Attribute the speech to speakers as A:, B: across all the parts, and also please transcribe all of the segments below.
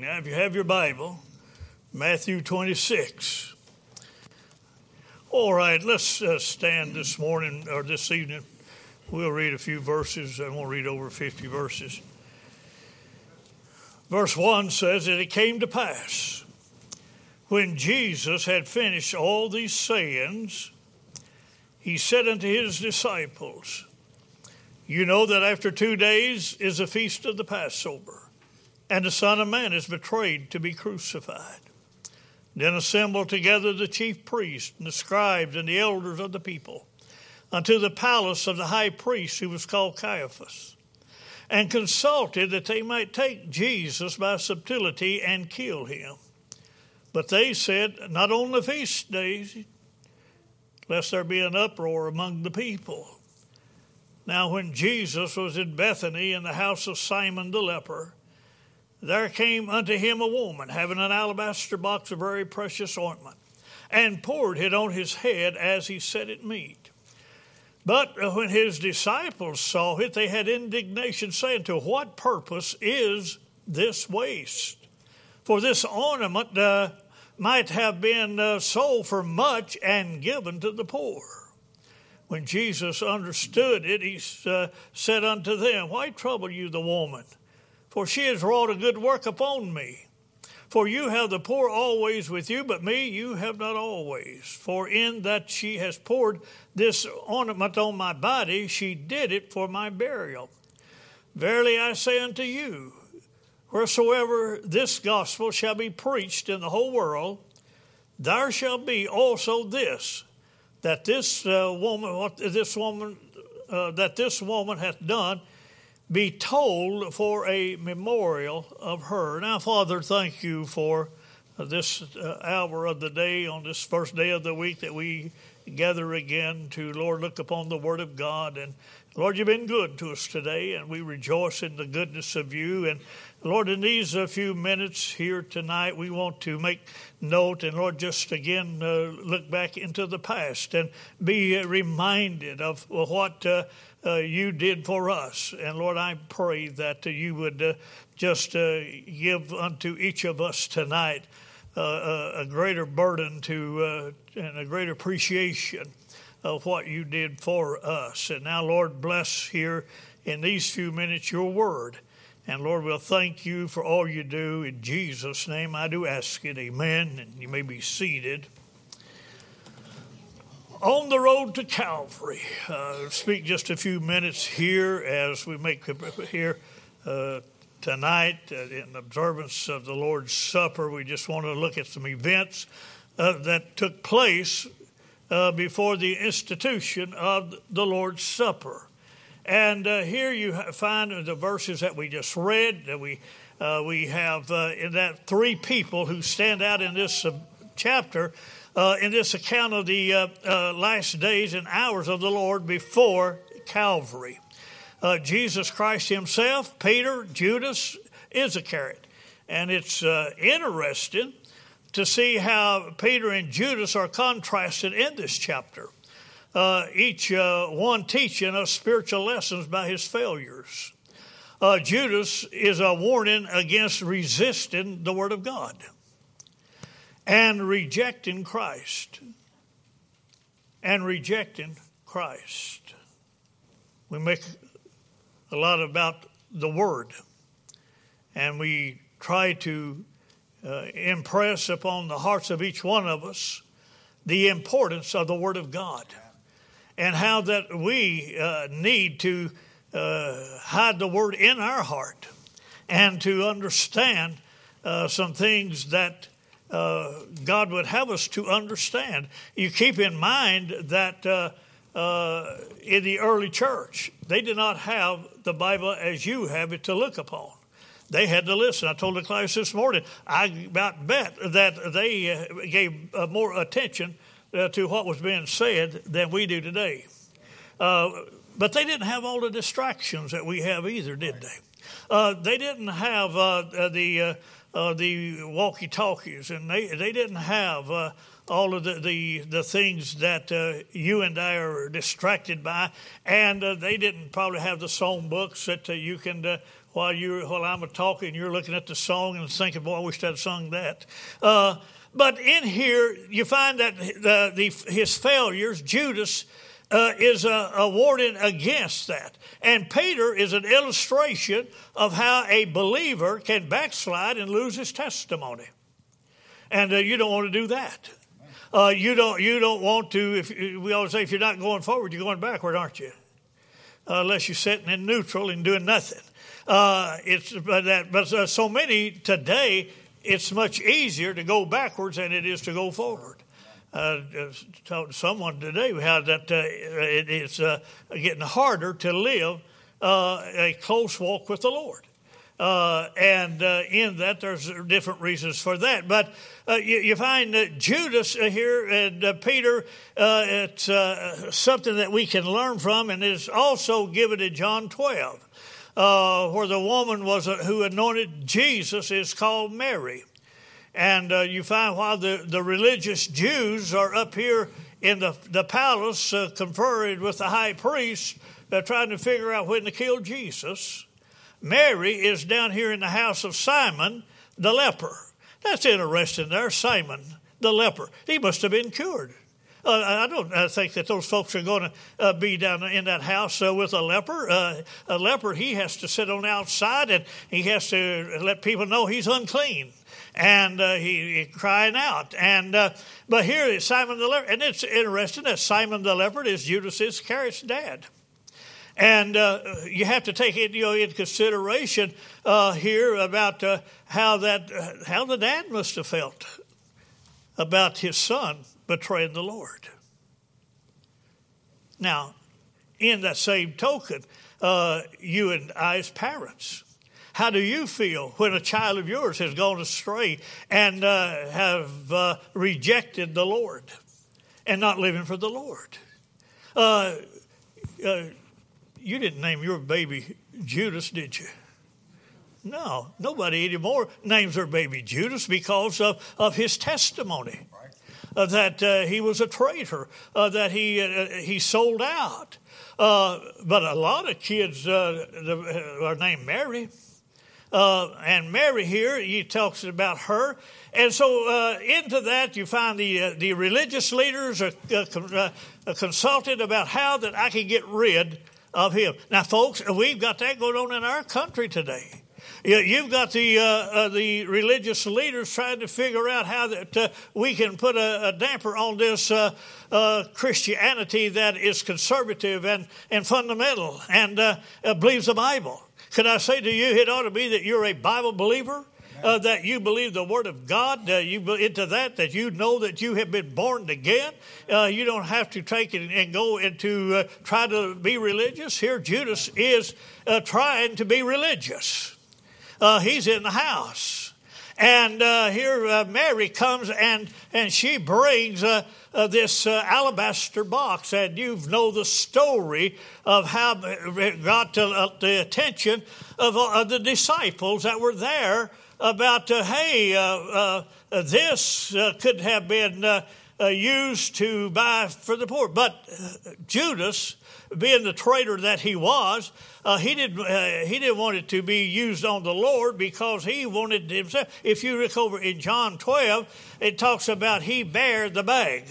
A: Now, if you have your Bible, Matthew 26. All right, let's uh, stand this morning or this evening. We'll read a few verses. I won't read over 50 verses. Verse 1 says that it came to pass when Jesus had finished all these sayings, he said unto his disciples, You know that after two days is the feast of the Passover, and the Son of Man is betrayed to be crucified. Then assembled together the chief priests and the scribes and the elders of the people unto the palace of the high priest who was called Caiaphas, and consulted that they might take Jesus by subtlety and kill him. But they said, Not on the feast days, lest there be an uproar among the people. Now, when Jesus was in Bethany in the house of Simon the leper, there came unto him a woman having an alabaster box of very precious ointment, and poured it on his head as he set it meat. But when his disciples saw it, they had indignation, saying, To what purpose is this waste? For this ornament uh, might have been uh, sold for much and given to the poor. When Jesus understood it, he uh, said unto them, Why trouble you the woman? For she has wrought a good work upon me. For you have the poor always with you, but me you have not always. For in that she has poured this ornament on my body, she did it for my burial. Verily I say unto you, wheresoever this gospel shall be preached in the whole world, there shall be also this, that this uh, woman, what this woman, uh, that this woman hath done be told for a memorial of her. Now, Father, thank you for this uh, hour of the day on this first day of the week that we gather again to, Lord, look upon the Word of God. And Lord, you've been good to us today, and we rejoice in the goodness of you. And Lord, in these uh, few minutes here tonight, we want to make note and, Lord, just again uh, look back into the past and be reminded of what. Uh, uh, you did for us. And Lord, I pray that you would uh, just uh, give unto each of us tonight uh, a, greater burden to and a greater appreciation of what you did for us. And now, Lord, bless here in these few minutes your word. And Lord, we'll thank you for all you do. In Jesus' name, I do ask it. Amen. And you may be seated on the road to Calvary. Uh, speak just a few minutes here as we make here uh, tonight uh, in observance of the Lord's Supper. We just want to look at some events uh, that took place uh, before the institution of the Lord's Supper. And uh, here you find the verses that we just read. That we we have in that three people who stand out in this chapter uh, in this account of the uh, uh, last days and hours of the Lord before Calvary. Uh, Jesus Christ Himself, Peter, Judas, Iscariot. And it's uh, interesting to see how Peter and Judas are contrasted in this chapter. Uh, each one teaching us spiritual lessons by his failures. Judas is a warning against resisting the Word of God and rejecting Christ. And rejecting Christ. We make a lot about the Word, and we try to uh, impress upon the hearts of each one of us the importance of the Word of God and how that we uh, need to uh, hide the Word in our heart and to understand uh, some things that uh, God would have us to understand. You keep in mind that uh, uh, in the early church, they did not have the Bible as you have it to look upon. They had to listen. I told the class this morning, I about bet that they uh, gave uh, more attention to what was being said than we do today. but they didn't have all the distractions that we have either, did they? they didn't have the uh, the walkie talkies, and they, they didn't have uh, all of the, the, the things that uh, you and I are distracted by, and uh, they didn't probably have the song books that uh, you can uh, while you while I'm talking, you're looking at the song and thinking, "Boy, I wish I'd sung that." But in here, you find that the, the his failures, Judas. Uh, is uh, awarded against that. And Peter is an illustration of how a believer can backslide and lose his testimony. And uh, you don't want to do that. Uh, you don't you don't want to. If we always say, if you're not going forward, you're going backward, aren't you? Uh, unless you're sitting in neutral and doing nothing. It's but that but so many today. It's much easier to go backwards than it is to go forward. Uh, talked to someone today how that uh, it is uh, getting harder to live uh, a close walk with the Lord. Uh, and uh, in that, there's different reasons for that. But you, you, find Judas here and Peter, it's something that we can learn from, and is also given in John 12, where the woman was who anointed Jesus is called Mary. And you find while the, the religious Jews are up here in the, the palace conferring with the high priest, trying to figure out when to kill Jesus. Mary is down here in the house of Simon the leper. That's interesting there, Simon the leper. He must have been cured. Uh, I don't I think that those folks are going to uh, be down in that house uh, with a leper. Uh, a leper, he has to sit on the outside and he has to let people know he's unclean. And uh, he, he, crying out. And uh, but here is Simon the leper, and it's interesting that Simon the leper is Judas Iscariot's dad. And uh, you have to take it you know, into consideration uh, here about uh, how that uh, how the dad must have felt about his son betraying the Lord. Now, in that same token, you and I as parents, how do you feel when a child of yours has gone astray and uh, have rejected the Lord and not living for the Lord? you didn't name your baby Judas, did you? No, nobody anymore names their baby Judas because of, of his testimony. Uh, that uh, he was a traitor, uh, that he uh, he sold out. Uh, but a lot of kids uh, are named Mary. And Mary here, he talks about her. And so into that, you find the, the religious leaders are consulted about how that I can get rid of him. Now, folks, we've got that going on in our country today. You've got the uh, uh, the religious leaders trying to figure out how that uh, we can put a, a damper on this uh, uh, Christianity that is conservative and, and fundamental and uh, believes the Bible. Can I say to you, it ought to be that you're a Bible believer uh, that you believe the Word of God, uh, you into that, that you know that you have been born again. Uh, you don't have to take it and go into uh, try to be religious. Here, Judas is uh, trying to be religious. Uh, he's in the house. And here Mary comes and, and she brings this alabaster box. And you know the story of how it got to, the attention of the disciples that were there about, uh, hey, uh, uh, this uh, could have been uh, used to buy for the poor. But Judas, being the traitor that he was, he, didn't, he didn't want it to be used on the Lord because he wanted himself. If you look over in John 12, it talks about he bare the bag.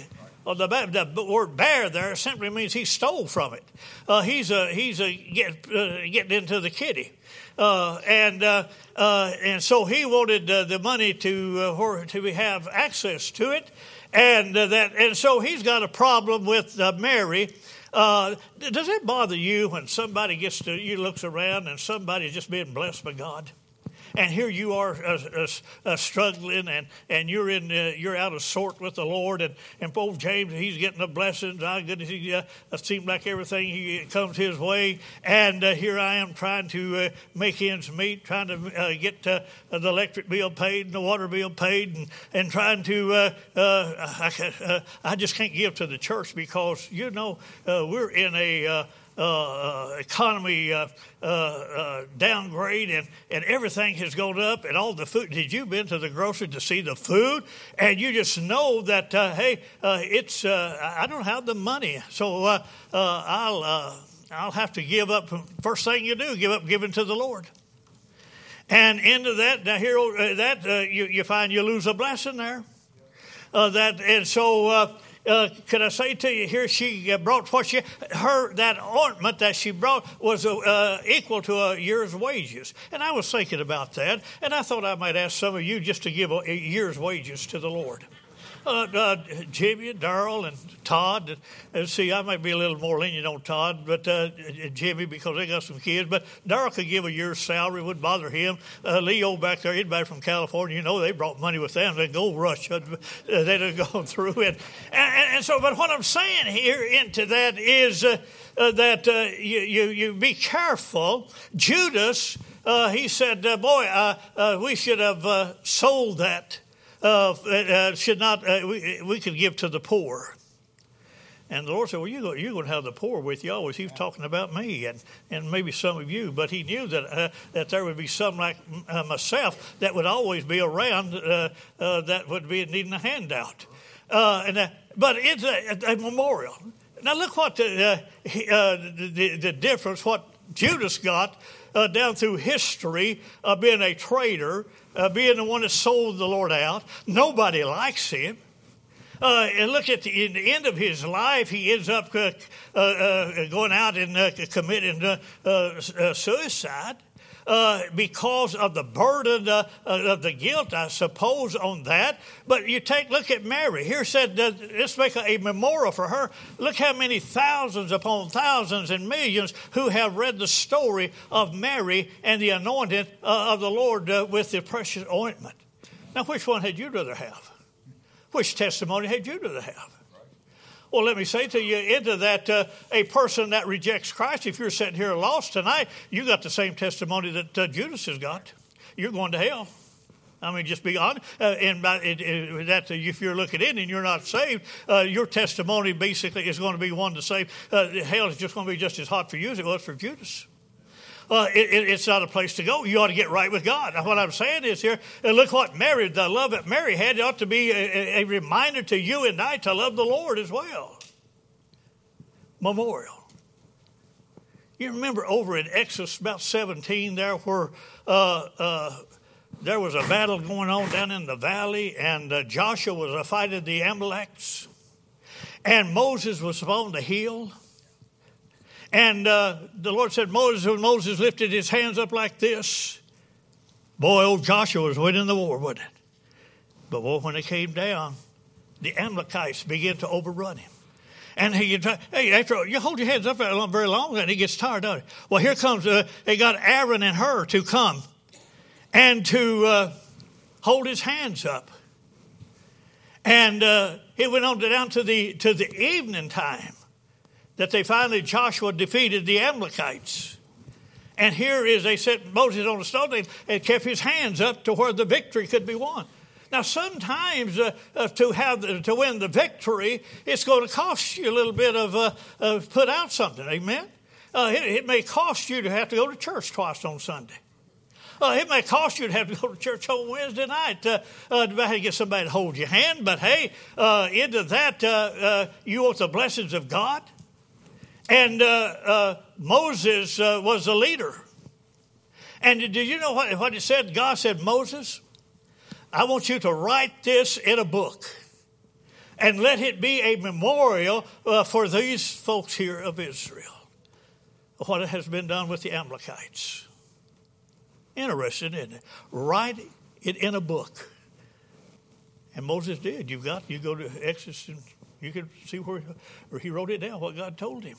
A: Well, the, the, word bear there simply means he stole from it. Uh, he's a, he's a get, uh, getting into the kitty. Uh, and uh, uh, and so he wanted uh, the money to uh, to have access to it, and uh, that and so he's got a problem with uh, Mary. Uh, does it bother you when somebody gets to you looks around and somebody's just being blessed by God? And here you are uh, uh, uh, struggling, and, and you're in uh, you're out of sort with the Lord, and and old James he's getting the blessings. My goodness, he, uh, it seems like everything he, comes his way, and uh, here I am trying to make ends meet, trying to get the electric bill paid and the water bill paid, and and trying to I, I just can't give to the church because you know we're in a economy uh, uh, uh, downgrade and, and everything has gone up and all the food. Did you been to the grocery to see the food? And you just know that, hey, it's, I don't have the money. So I'll, I'll have to give up. First thing you do, give up giving to the Lord. And into that, now here, uh, that uh, you, you find you lose a blessing there. Uh, that and so uh, uh, could I say to you here, she uh, brought what she, her, that ointment that she brought was uh, equal to a year's wages. And I was thinking about that, and I thought I might ask some of you just to give a, a year's wages to the Lord uh, uh, Jimmy and Darrell and Todd. And, see, I might be a little more lenient on Todd, but uh, Jimmy because they got some kids. But Darrell could give a year's salary, wouldn't bother him. Uh, Leo back there, back from California. You know, they brought money with them. They go rush, uh, they'd have gone through it. And, and, so, but what I'm saying here into that is uh, uh, that uh, you, you, you be careful. Judas, uh, he said, uh, Boy, uh, we should have sold that uh, uh, should not, uh, we, we could give to the poor. And the Lord said, Well, you, you're going to have the poor with you always. He was talking about me and, and maybe some of you, but he knew that, uh, that there would be some like uh, myself that would always be around uh, uh that would be needing a handout. Uh, and, but it's a, a, memorial. Now, look what the, the, the, difference, what Judas got down through history of being a traitor uh, being the one that sold the Lord out. Nobody likes him. Uh, and look at the, the, end of his life, he ends up uh, uh, uh going out and uh, committing suicide. Uh, because of the burden uh, uh, of the guilt, I suppose, on that. But you take, look at Mary. Here said, uh, let's make a, a, memorial for her. Look how many thousands upon thousands and millions who have read the story of Mary and the anointing uh, of the Lord with the precious ointment. Now, which one had you rather have? Which testimony had you rather have? Well, let me say to you, into that, uh, a person that rejects Christ, if you're sitting here lost tonight, you got the same testimony that uh, Judas has got. You're going to hell. I mean, just be honest. Uh, and it, it, that if you're looking in and you're not saved, uh, your testimony basically is going to be one to save. Uh, hell is just going to be just as hot for you as it was for Judas uh, it, it's not a place to go. You ought to get right with God. Now, what I'm saying is here, look what Mary, the love that Mary had, ought to be a, a reminder to you and I to love the Lord as well. Memorial. You remember over in Exodus about 17 there where uh, uh, there was a battle going on down in the valley and uh, Joshua was fighting the Amalekites and Moses was on the hill and uh, the Lord said, Moses, when Moses lifted his hands up like this, boy, old Joshua was winning the war, wasn't it? But boy, when it came down, the Amalekites began to overrun him. And he, hey, after you hold your hands up very long, and he gets tired of it. Well, here comes, uh, they got Aaron and Hur to come and to uh, hold his hands up. And uh, went on to, down to the, to the evening time that they finally, Joshua defeated the Amalekites. And here is, they set Moses on a stone and kept his hands up to where the victory could be won. Now, sometimes uh, uh, to have the, to win the victory, it's going to cost you a little bit of uh, put out something. Amen. Uh, it, it, may cost you to have to go to church twice on Sunday. Uh, it may cost you to have to go to church on Wednesday night uh, uh, to get somebody to hold your hand. But hey, into that, you want the blessings of God. And uh, uh, Moses uh, was the leader. And did you know what, what it said? God said, Moses, I want you to write this in a book and let it be a memorial uh, for these folks here of Israel. What has been done with the Amalekites. Interesting, isn't it? Write it in a book. And Moses did. You've got, you go to Exodus and you can see where he wrote it down, what God told him.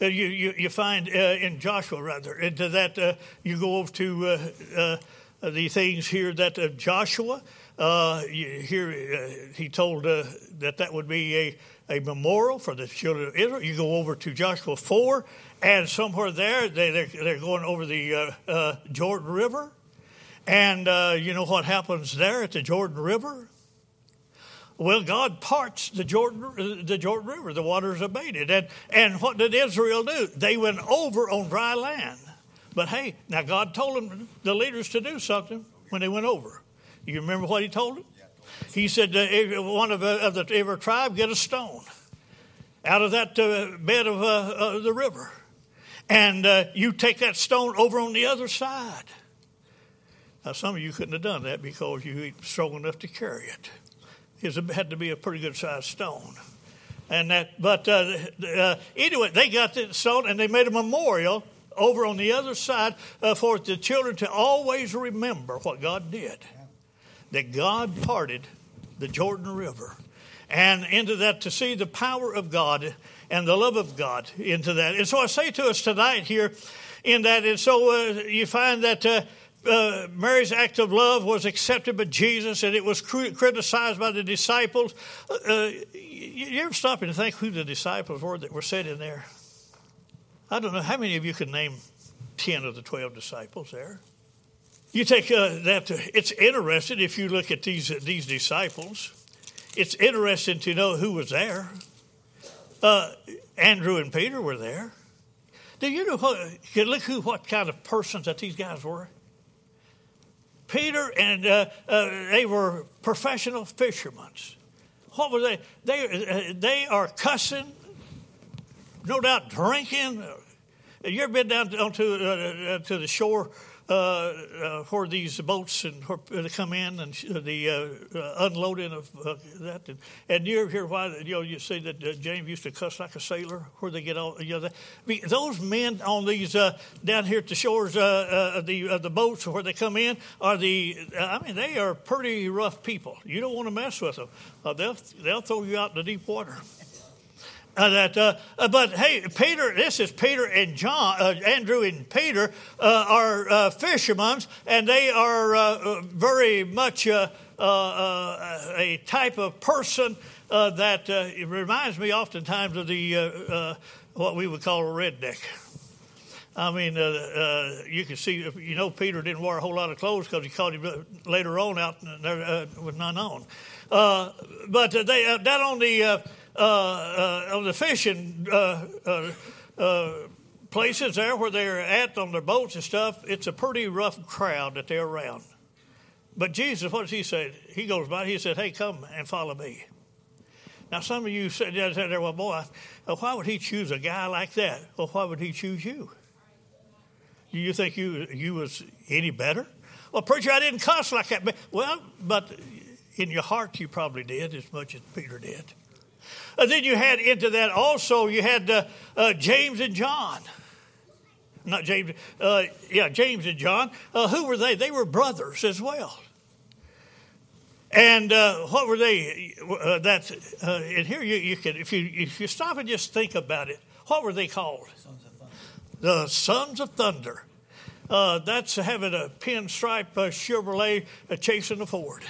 A: Uh, you, you, you, find uh, in Joshua, rather, into that uh, you go over to uh, uh, the things here that Joshua, here he told that that would be a, a memorial for the children of Israel. You go over to Joshua 4, and somewhere there, they, they're, they're going over the Jordan River. And you know what happens there at the Jordan River? Well, God parts the Jordan, the Jordan River. The waters abated. And, and what did Israel do? They went over on dry land. But hey, now God told them, the leaders, to do something when they went over. You remember what he told them? He said, uh, one of, uh, of the every tribe get a stone out of that uh, bed of uh, the river. and uh, you take that stone over on the other side. Now, some of you couldn't have done that because you ain't strong enough to carry it. It had to be a pretty good sized stone. And that, but uh, uh, anyway, they got the stone and they made a memorial over on the other side uh, for the children to always remember what God did. That God parted the Jordan River. And into that to see the power of God and the love of God into that. And so I say to us tonight here, in that, and so uh, you find that uh, uh, Mary's act of love was accepted by Jesus and it was criticized by the disciples. Uh, uh, you ever stop and think who the disciples were that were sitting there? I don't know how many of you can name 10 of the 12 disciples there. You take uh, that, it's interesting if you look at these, these disciples, it's interesting to know who was there. Uh, Andrew and Peter were there. Do you know what, look who, what kind of persons that these guys were? Peter and uh, uh, they were professional fishermen. What were they? They, uh, they are cussing, no doubt drinking. You ever been down onto uh, uh, to the shore Uh, uh, where these boats and where uh, they come in and the uh, uh, unloading of that. And, and you hear why you know you say that James used to cuss like a sailor where they get all you know that, those men on these down here at the shores of the the boats where they come in are the I mean they are pretty rough people. You don't want to mess with them. they'll they'll throw you out in the deep water. Uh, that, uh, uh, but hey, Peter, this is Peter and John, uh, Andrew and Peter uh, are uh, fishermen, and they are uh, very much uh, uh, a type of person that reminds me oftentimes of the what we would call a redneck. I mean, you can see, you know, Peter didn't wear a whole lot of clothes because he caught him later on out there with none on. but they down on the Uh, uh, of the fishing uh, uh, places there where they're at on their boats and stuff, it's a pretty rough crowd that they're around. But Jesus, what does he say? He goes by, he said, Hey, come and follow me. Now, some of you said, well, boy, why would he choose a guy like that? Well, why would he choose you? Do you think you, you was any better? Well, preacher, I didn't cuss like that. Well, but in your heart, you probably did as much as Peter did. Uh, then you had into that also, you had uh, uh, James and John. Not James, uh, yeah, James and John. Uh, who were they? They were brothers as well. And uh, what were they? that and here you, you can, if you if you stop and just think about it, what were they called? Sons the Sons of Thunder. that's having a pinstripe Chevrolet chasing a Ford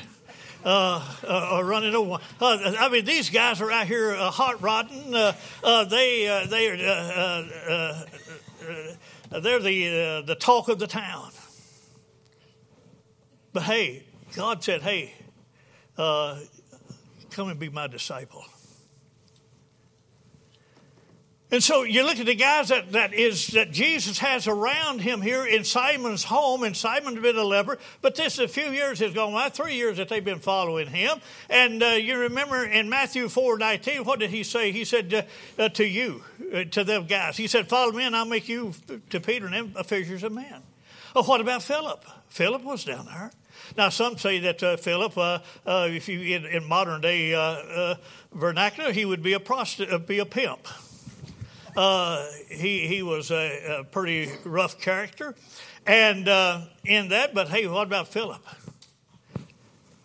A: uh, uh, running over. Uh, I mean, these guys are out here uh, hot rodding. Uh, uh, they they are they're the the talk of the town. But hey, God said, "Hey, come and be my disciple." And so you look at the guys that, that is that Jesus has around him here in Simon's home, and Simon's been a leper, but this is a few years has gone by, three years that they've been following him. And uh, you remember in Matthew 4 19, what did he say? He said uh, uh, to you, uh, to them guys, he said, Follow me, and I'll make you to Peter and them a fishers of men. Oh, what about Philip? Philip was down there. Now, some say that uh, Philip, uh, uh, if you in, in modern day uh, uh, vernacular, he would be a prostitute, be a pimp. Uh, he, he was a, a, pretty rough character. And uh, in that, but hey, what about Philip?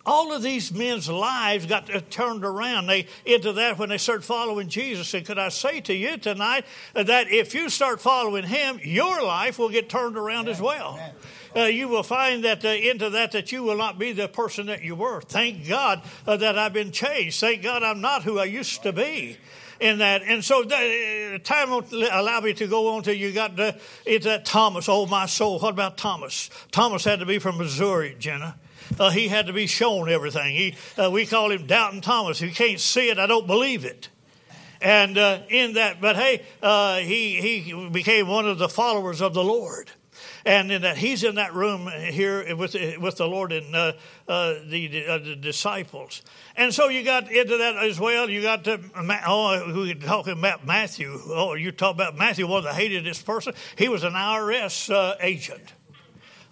A: All of these men's lives got turned around. They into that when they start following Jesus. And could I say to you tonight that if you start following Him, your life will get turned around as well. Uh, you will find that uh, into that that you will not be the person that you were. Thank God uh, that I've been changed. Thank God I'm not who I used to be in that. And so that, uh, time won't allow me to go on till you got to, it's that Thomas, oh my soul. What about Thomas? Thomas had to be from Missouri, Jenna. Uh, he had to be shown everything. He, uh, we call him Doubting Thomas. If you can't see it, I don't believe it. And uh, in that, but hey, uh, he, he became one of the followers of the Lord. And in that he's in that room here with with the Lord and uh, uh, the, uh, the disciples, and so you got into that as well. You got to oh, we talking about Matthew. Oh, you talk about Matthew, one that hated this person. He was an IRS uh, agent.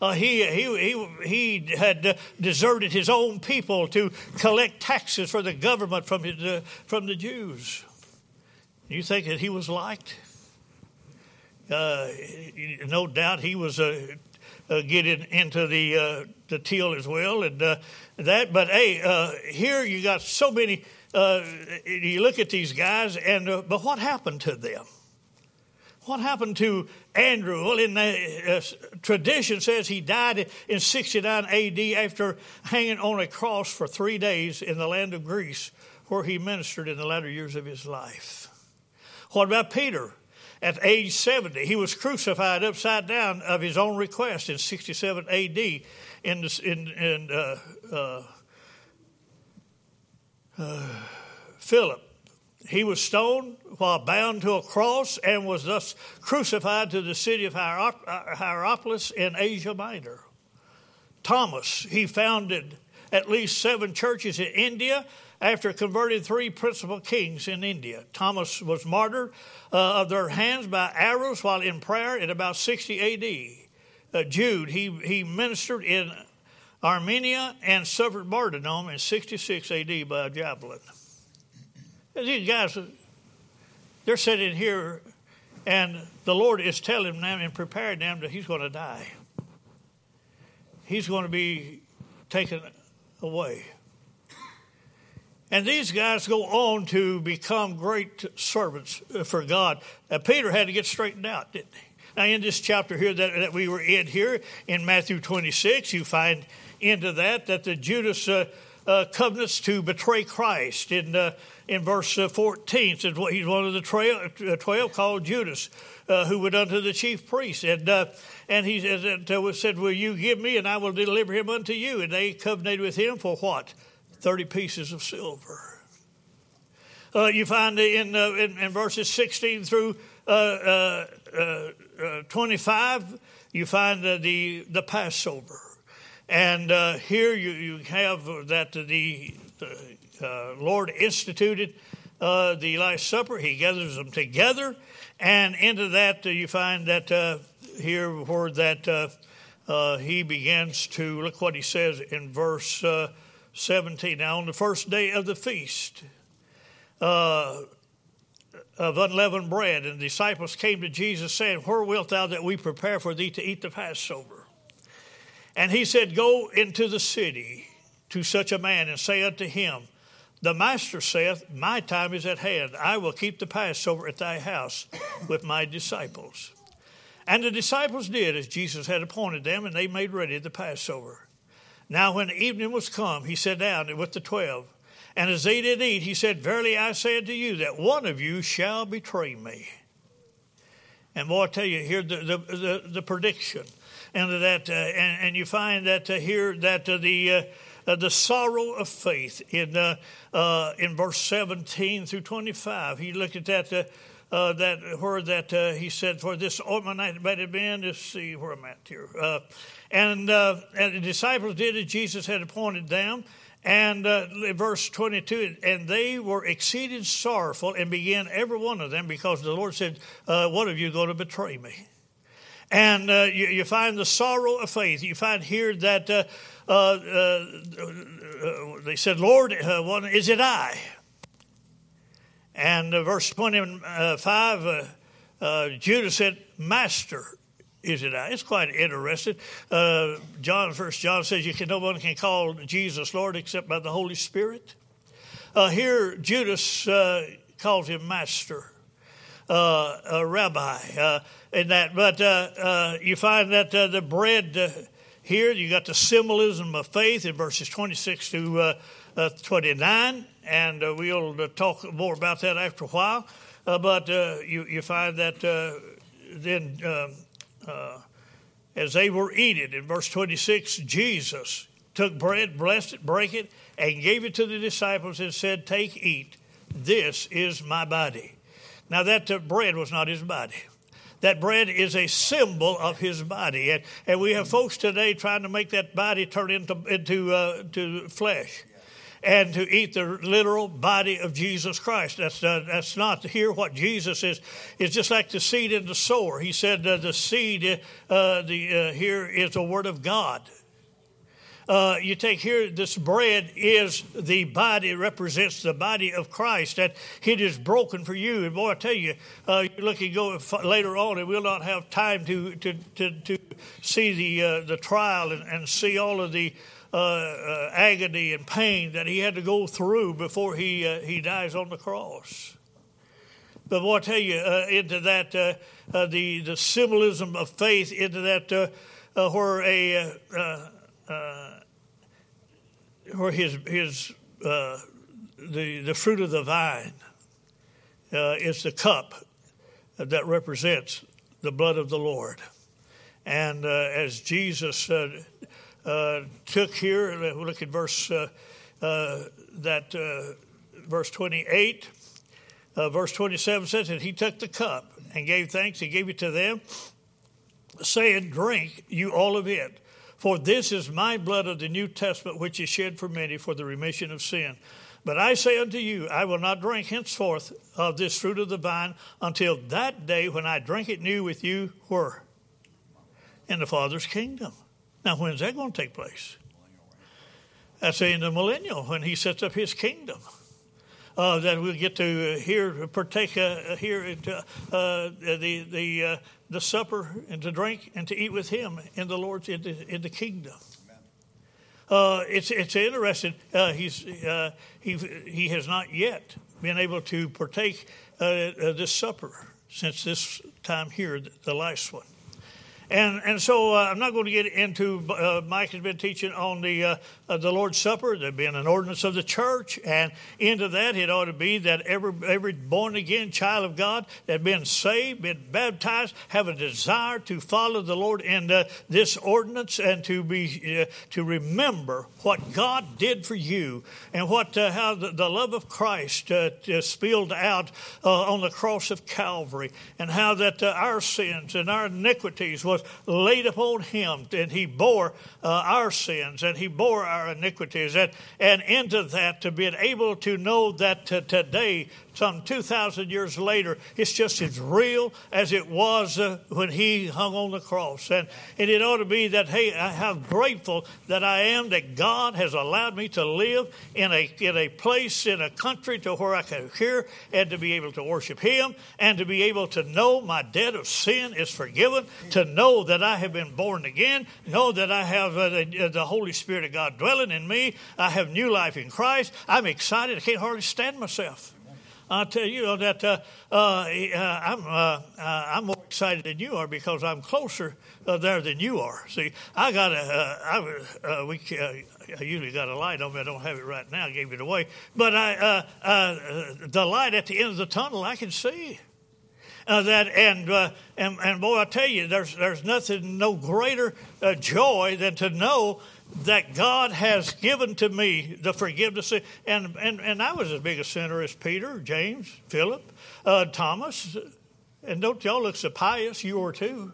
A: Uh, he, he, he, he had deserted his own people to collect taxes for the government from, his, uh, from the Jews. You think that he was liked? Uh, no doubt he was uh, uh, getting into the uh, the teal as well, and uh, that. But hey, uh, here you got so many. you look at these guys, and but what happened to them? What happened to Andrew? Well, in the tradition says he died in 69 A.D. after hanging on a cross for three days in the land of Greece, where he ministered in the latter years of his life. What about Peter? At age 70, he was crucified upside down of his own request in 67 AD in, in, in uh, uh, uh, Philip. He was stoned while bound to a cross and was thus crucified to the city of Hierapolis in Asia Minor. Thomas, he founded at least seven churches in India after converting three principal kings in India. Thomas was martyred uh, of their hands by arrows while in prayer in about 60 AD. Uh, Jude, he, he ministered in Armenia and suffered martyrdom in 66 AD by a javelin. These guys, they're sitting here, and the Lord is telling them and preparing them that He's going to die. He's going to be taken away. And these guys go on to become great servants for God. Uh, Peter had to get straightened out, didn't he? Now, in this chapter here that, that we were in here, in Matthew 26, you find into that that the Judas uh, uh, covenants to betray Christ. In, uh, in verse uh, 14, says well, he's one of the 12, uh, 12 called Judas, who went unto the chief priest. And, and he said, Will you give me, and I will deliver him unto you? And they covenanted with him for what? 30 pieces of silver. Uh, you find in, uh, in, in, verses 16 through uh, uh, uh, uh 25, you find the, the Passover. And here you, you have that the, the Lord instituted the Last Supper. He gathers them together. And into that, you find that here where that he begins to, look what he says in verse 17. Now, on the first day of the feast uh, of unleavened bread, and the disciples came to Jesus, saying, Where wilt thou that we prepare for thee to eat the Passover? And he said, Go into the city to such a man and say unto him, The master saith, My time is at hand. I will keep the Passover at thy house with my disciples. And the disciples did as Jesus had appointed them, and they made ready the Passover. Now, when evening was come, he sat down with the twelve. And as they did eat, he said, Verily I say unto you, that one of you shall betray me. And boy, I tell you, here the, the, the, the prediction. And that, uh, and, and, you find that uh, here that uh, the uh, uh, the sorrow of faith in uh, in verse seventeen through twenty five. You look at that uh, that where that uh, he said, "For this ointment might have been." Let's see where I'm at here. Uh, and, uh, and the disciples did as Jesus had appointed them. And uh, verse 22, and they were exceeding sorrowful and began every one of them because the Lord said, uh, One of you going to betray me. And uh, you, you, find the sorrow of faith. You find here that uh, uh, they said, Lord, one, is it I? And verse 25, Judas said, Master, is it? It's quite interesting. Uh, John, First John says you can no one can call Jesus Lord except by the Holy Spirit. Uh, here, Judas uh, calls him Master, uh, a Rabbi, uh, in that. But uh, you find that the bread here, you got the symbolism of faith in verses 26 to 29, and we'll talk more about that after a while. but you, you find that then uh, as they were eating, in verse 26, Jesus took bread, blessed it, broke it, and gave it to the disciples and said, Take, eat. This is my body. Now, that uh, bread was not his body. That bread is a symbol of his body. And, and we have folks today trying to make that body turn into, into uh, flesh and to eat the literal body of Jesus Christ. That's, uh, that's not hear what Jesus is. It's just like the seed in the sower. He said uh, the seed uh, the, uh, here is the word of God. Uh, you take here, this bread is the body, represents the body of Christ, that it is broken for you. And boy, I tell you, uh, you look and go later on, and we'll not have time to, to, to, to see the, the trial and, and see all of the uh, uh, agony and pain that he had to go through before he, uh, he dies on the cross. But boy, I tell you, into that, the, the symbolism of faith, into that, where a where his his uh, the the fruit of the vine uh, is the cup that represents the blood of the Lord, and uh, as Jesus said, uh, Uh, took here, uh, look at verse uh, uh that verse twenty eight. verse 27 says that he took the cup and gave thanks. He gave it to them, saying, Drink you all of it. For this is my blood of the New Testament, which is shed for many for the remission of sin. But I say unto you, I will not drink henceforth of this fruit of the vine until that day when I drink it new with you, where? In the Father's kingdom. Now, when's that going to take place? That's in the millennial, when he sets up his kingdom. Uh, that we'll get to hear, partake uh, here into uh, the, the uh, the supper and to drink and to eat with him in the Lord's in the, in the kingdom. Uh, it's it's interesting. Uh, he's uh, he he has not yet been able to partake uh, uh, this supper since this time here, the last one. And, and so uh, I'm not going to get into, uh, Mike has been teaching on the, uh, the Lord's Supper, there being an ordinance of the church. And into that, it ought to be that every, every born again child of God that been saved, been baptized, have a desire to follow the Lord in uh, this ordinance and to be uh, to remember what God did for you and what uh, how the, the, love of Christ spilled out on the cross of Calvary and how that our sins and our iniquities was was laid upon him, and he bore uh, our sins and he bore our iniquities. And, and into that, to be able to know that today some 2,000 years later, it's just as real as it was uh, when he hung on the cross. And, and it ought to be that, hey, how grateful that I am that God has allowed me to live in a, in a place, in a country to where I can hear and to be able to worship him and to be able to know my debt of sin is forgiven, to know that I have been born again, know that I have uh, the, uh, the Holy Spirit of God dwelling in me. I have new life in Christ. I'm excited. I can't hardly stand myself. I tell you that uh, uh, uh I'm, uh, uh, I'm more excited than you are because I'm closer there than you are. See, I got a, I, we, I usually got a light on me. I don't have it right now. I gave it away. But I, the light at the end of the tunnel, I can see. Uh, that and, uh, and and boy, I tell you, there's there's nothing, no greater uh, joy than to know that God has given to me the forgiveness. And, and, and I was as big a sinner as Peter, James, Philip, uh, Thomas. And don't y'all look so pious? You are too.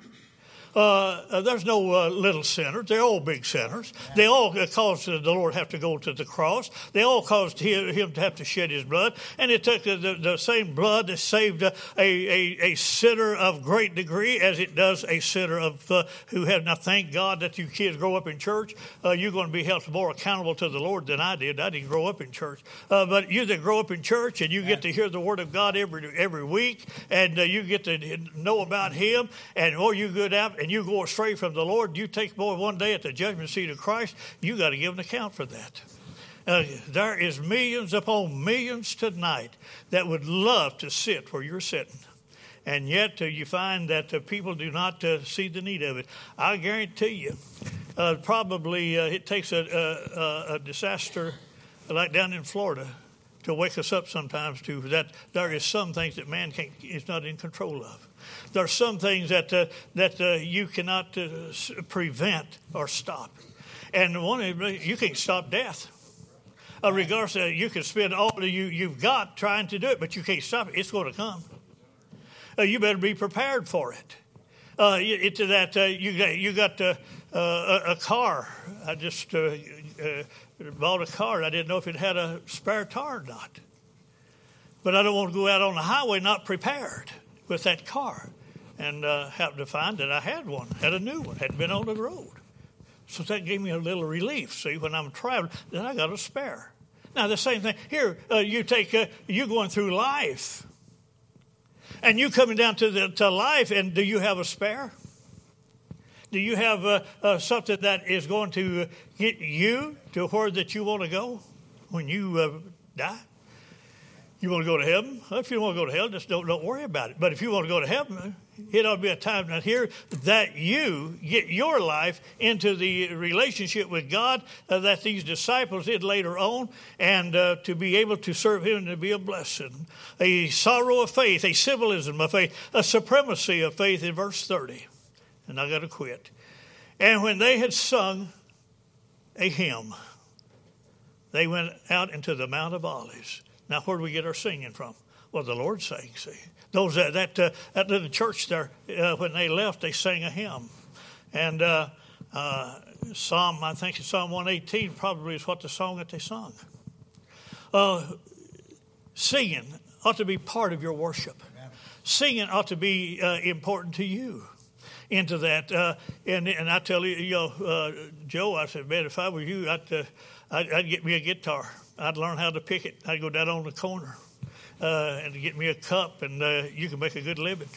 A: Uh, uh, there's no uh, little sinners. They're all big sinners. They all caused the Lord have to go to the cross. They all caused him to have to shed his blood. And it took the, the, the same blood that saved a, a, a, sinner of great degree as it does a sinner of uh, who have. Now, thank God that you kids grow up in church. Uh, you're going to be held more accountable to the Lord than I did. I didn't grow up in church. Uh, but you that grow up in church and you get to hear the Word of God every every week and you get to know about Him and or you get out and you go astray from the Lord, you take boy one day at the judgment seat of Christ, you got to give an account for that. Uh, there is millions upon millions tonight that would love to sit where you're sitting. And yet uh, you find that uh, people do not uh, see the need of it. I guarantee you, uh, probably uh, it takes a, a, a disaster like down in Florida to wake us up sometimes to that there is some things that man can't, is not in control of. There are some things that, uh, that uh, you cannot uh, prevent or stop. And one, you can't stop death. Uh, regardless, uh, you can spend all that you, you've got trying to do it, but you can't stop it. It's going to come. uh, you better be prepared for it. Uh, into that uh, you got you got uh, a, a, car. I just uh, uh, bought a car. I didn't know if it had a spare tire or not. But I don't want to go out on the highway not prepared with that car, and happened to find that I had one, had a new one, had been on the road. So that gave me a little relief. See, when I'm traveling, then I got a spare. Now the same thing here. you take you going through life and you coming down to, the, to life, and do you have a spare? Do you have uh, uh, something that is going to get you to where that you want to go when you uh, die? You want to go to heaven? If you want to go to hell, just don't, don't worry about it. But if you want to go to heaven, it ought to be a time not here that you get your life into the relationship with God uh, that these disciples did later on, and uh, to be able to serve Him and to be a blessing. A sorrow of faith, a symbolism of faith, a supremacy of faith in verse 30. And I got to quit. And when they had sung a hymn, they went out into the Mount of Olives. Now, where do we get our singing from? Well, the Lord sang, see. Those uh, that, uh, at the church there, uh, when they left, they sang a hymn. And uh, uh, Psalm, I think it's Psalm 118 probably is what the song that they sung. Uh, singing ought to be part of your worship. Amen. Singing ought to be important to you into that. and, and I tell you, you know, Joe, I said, man, if I were you, I'd, I'd, I'd get me a guitar. I'd learn how to pick it. I'd go down on the corner uh, and get me a cup, and uh, you can make a good living.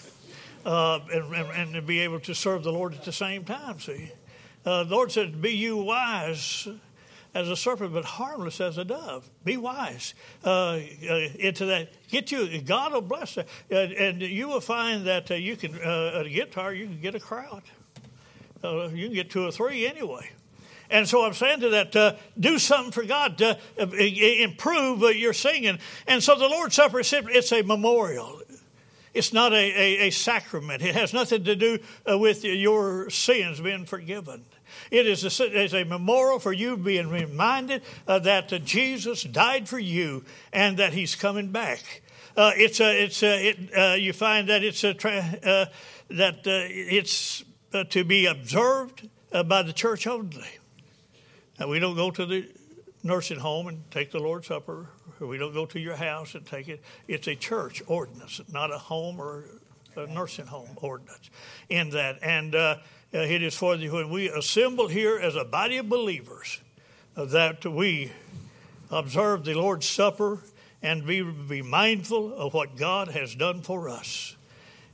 A: Uh, and, and, and, be able to serve the Lord at the same time, see. Uh, the Lord said, Be you wise as a serpent, but harmless as a dove. Be wise uh, uh, into that. Get you, God will bless it. and you will find that you can, at a guitar, you can get a crowd. you can get two or three anyway. And so I'm saying to that, uh, do something for God to uh, improve uh, your singing. And so the Lord's Supper, it's a memorial. It's not a, a, a sacrament. It has nothing to do uh, with your sins being forgiven. It is a, a memorial for you being reminded uh, that Jesus died for you and that He's coming back. It's a, it's a, it, you find that it's a uh, that it's to be observed by the church only. And we don't go to the nursing home and take the Lord's Supper, we don't go to your house and take it. It's a church ordinance, not a home or a nursing home ordinance in that. And uh, it is for the, when we assemble here as a body of believers uh, that we observe the Lord's Supper and be, be mindful of what God has done for us.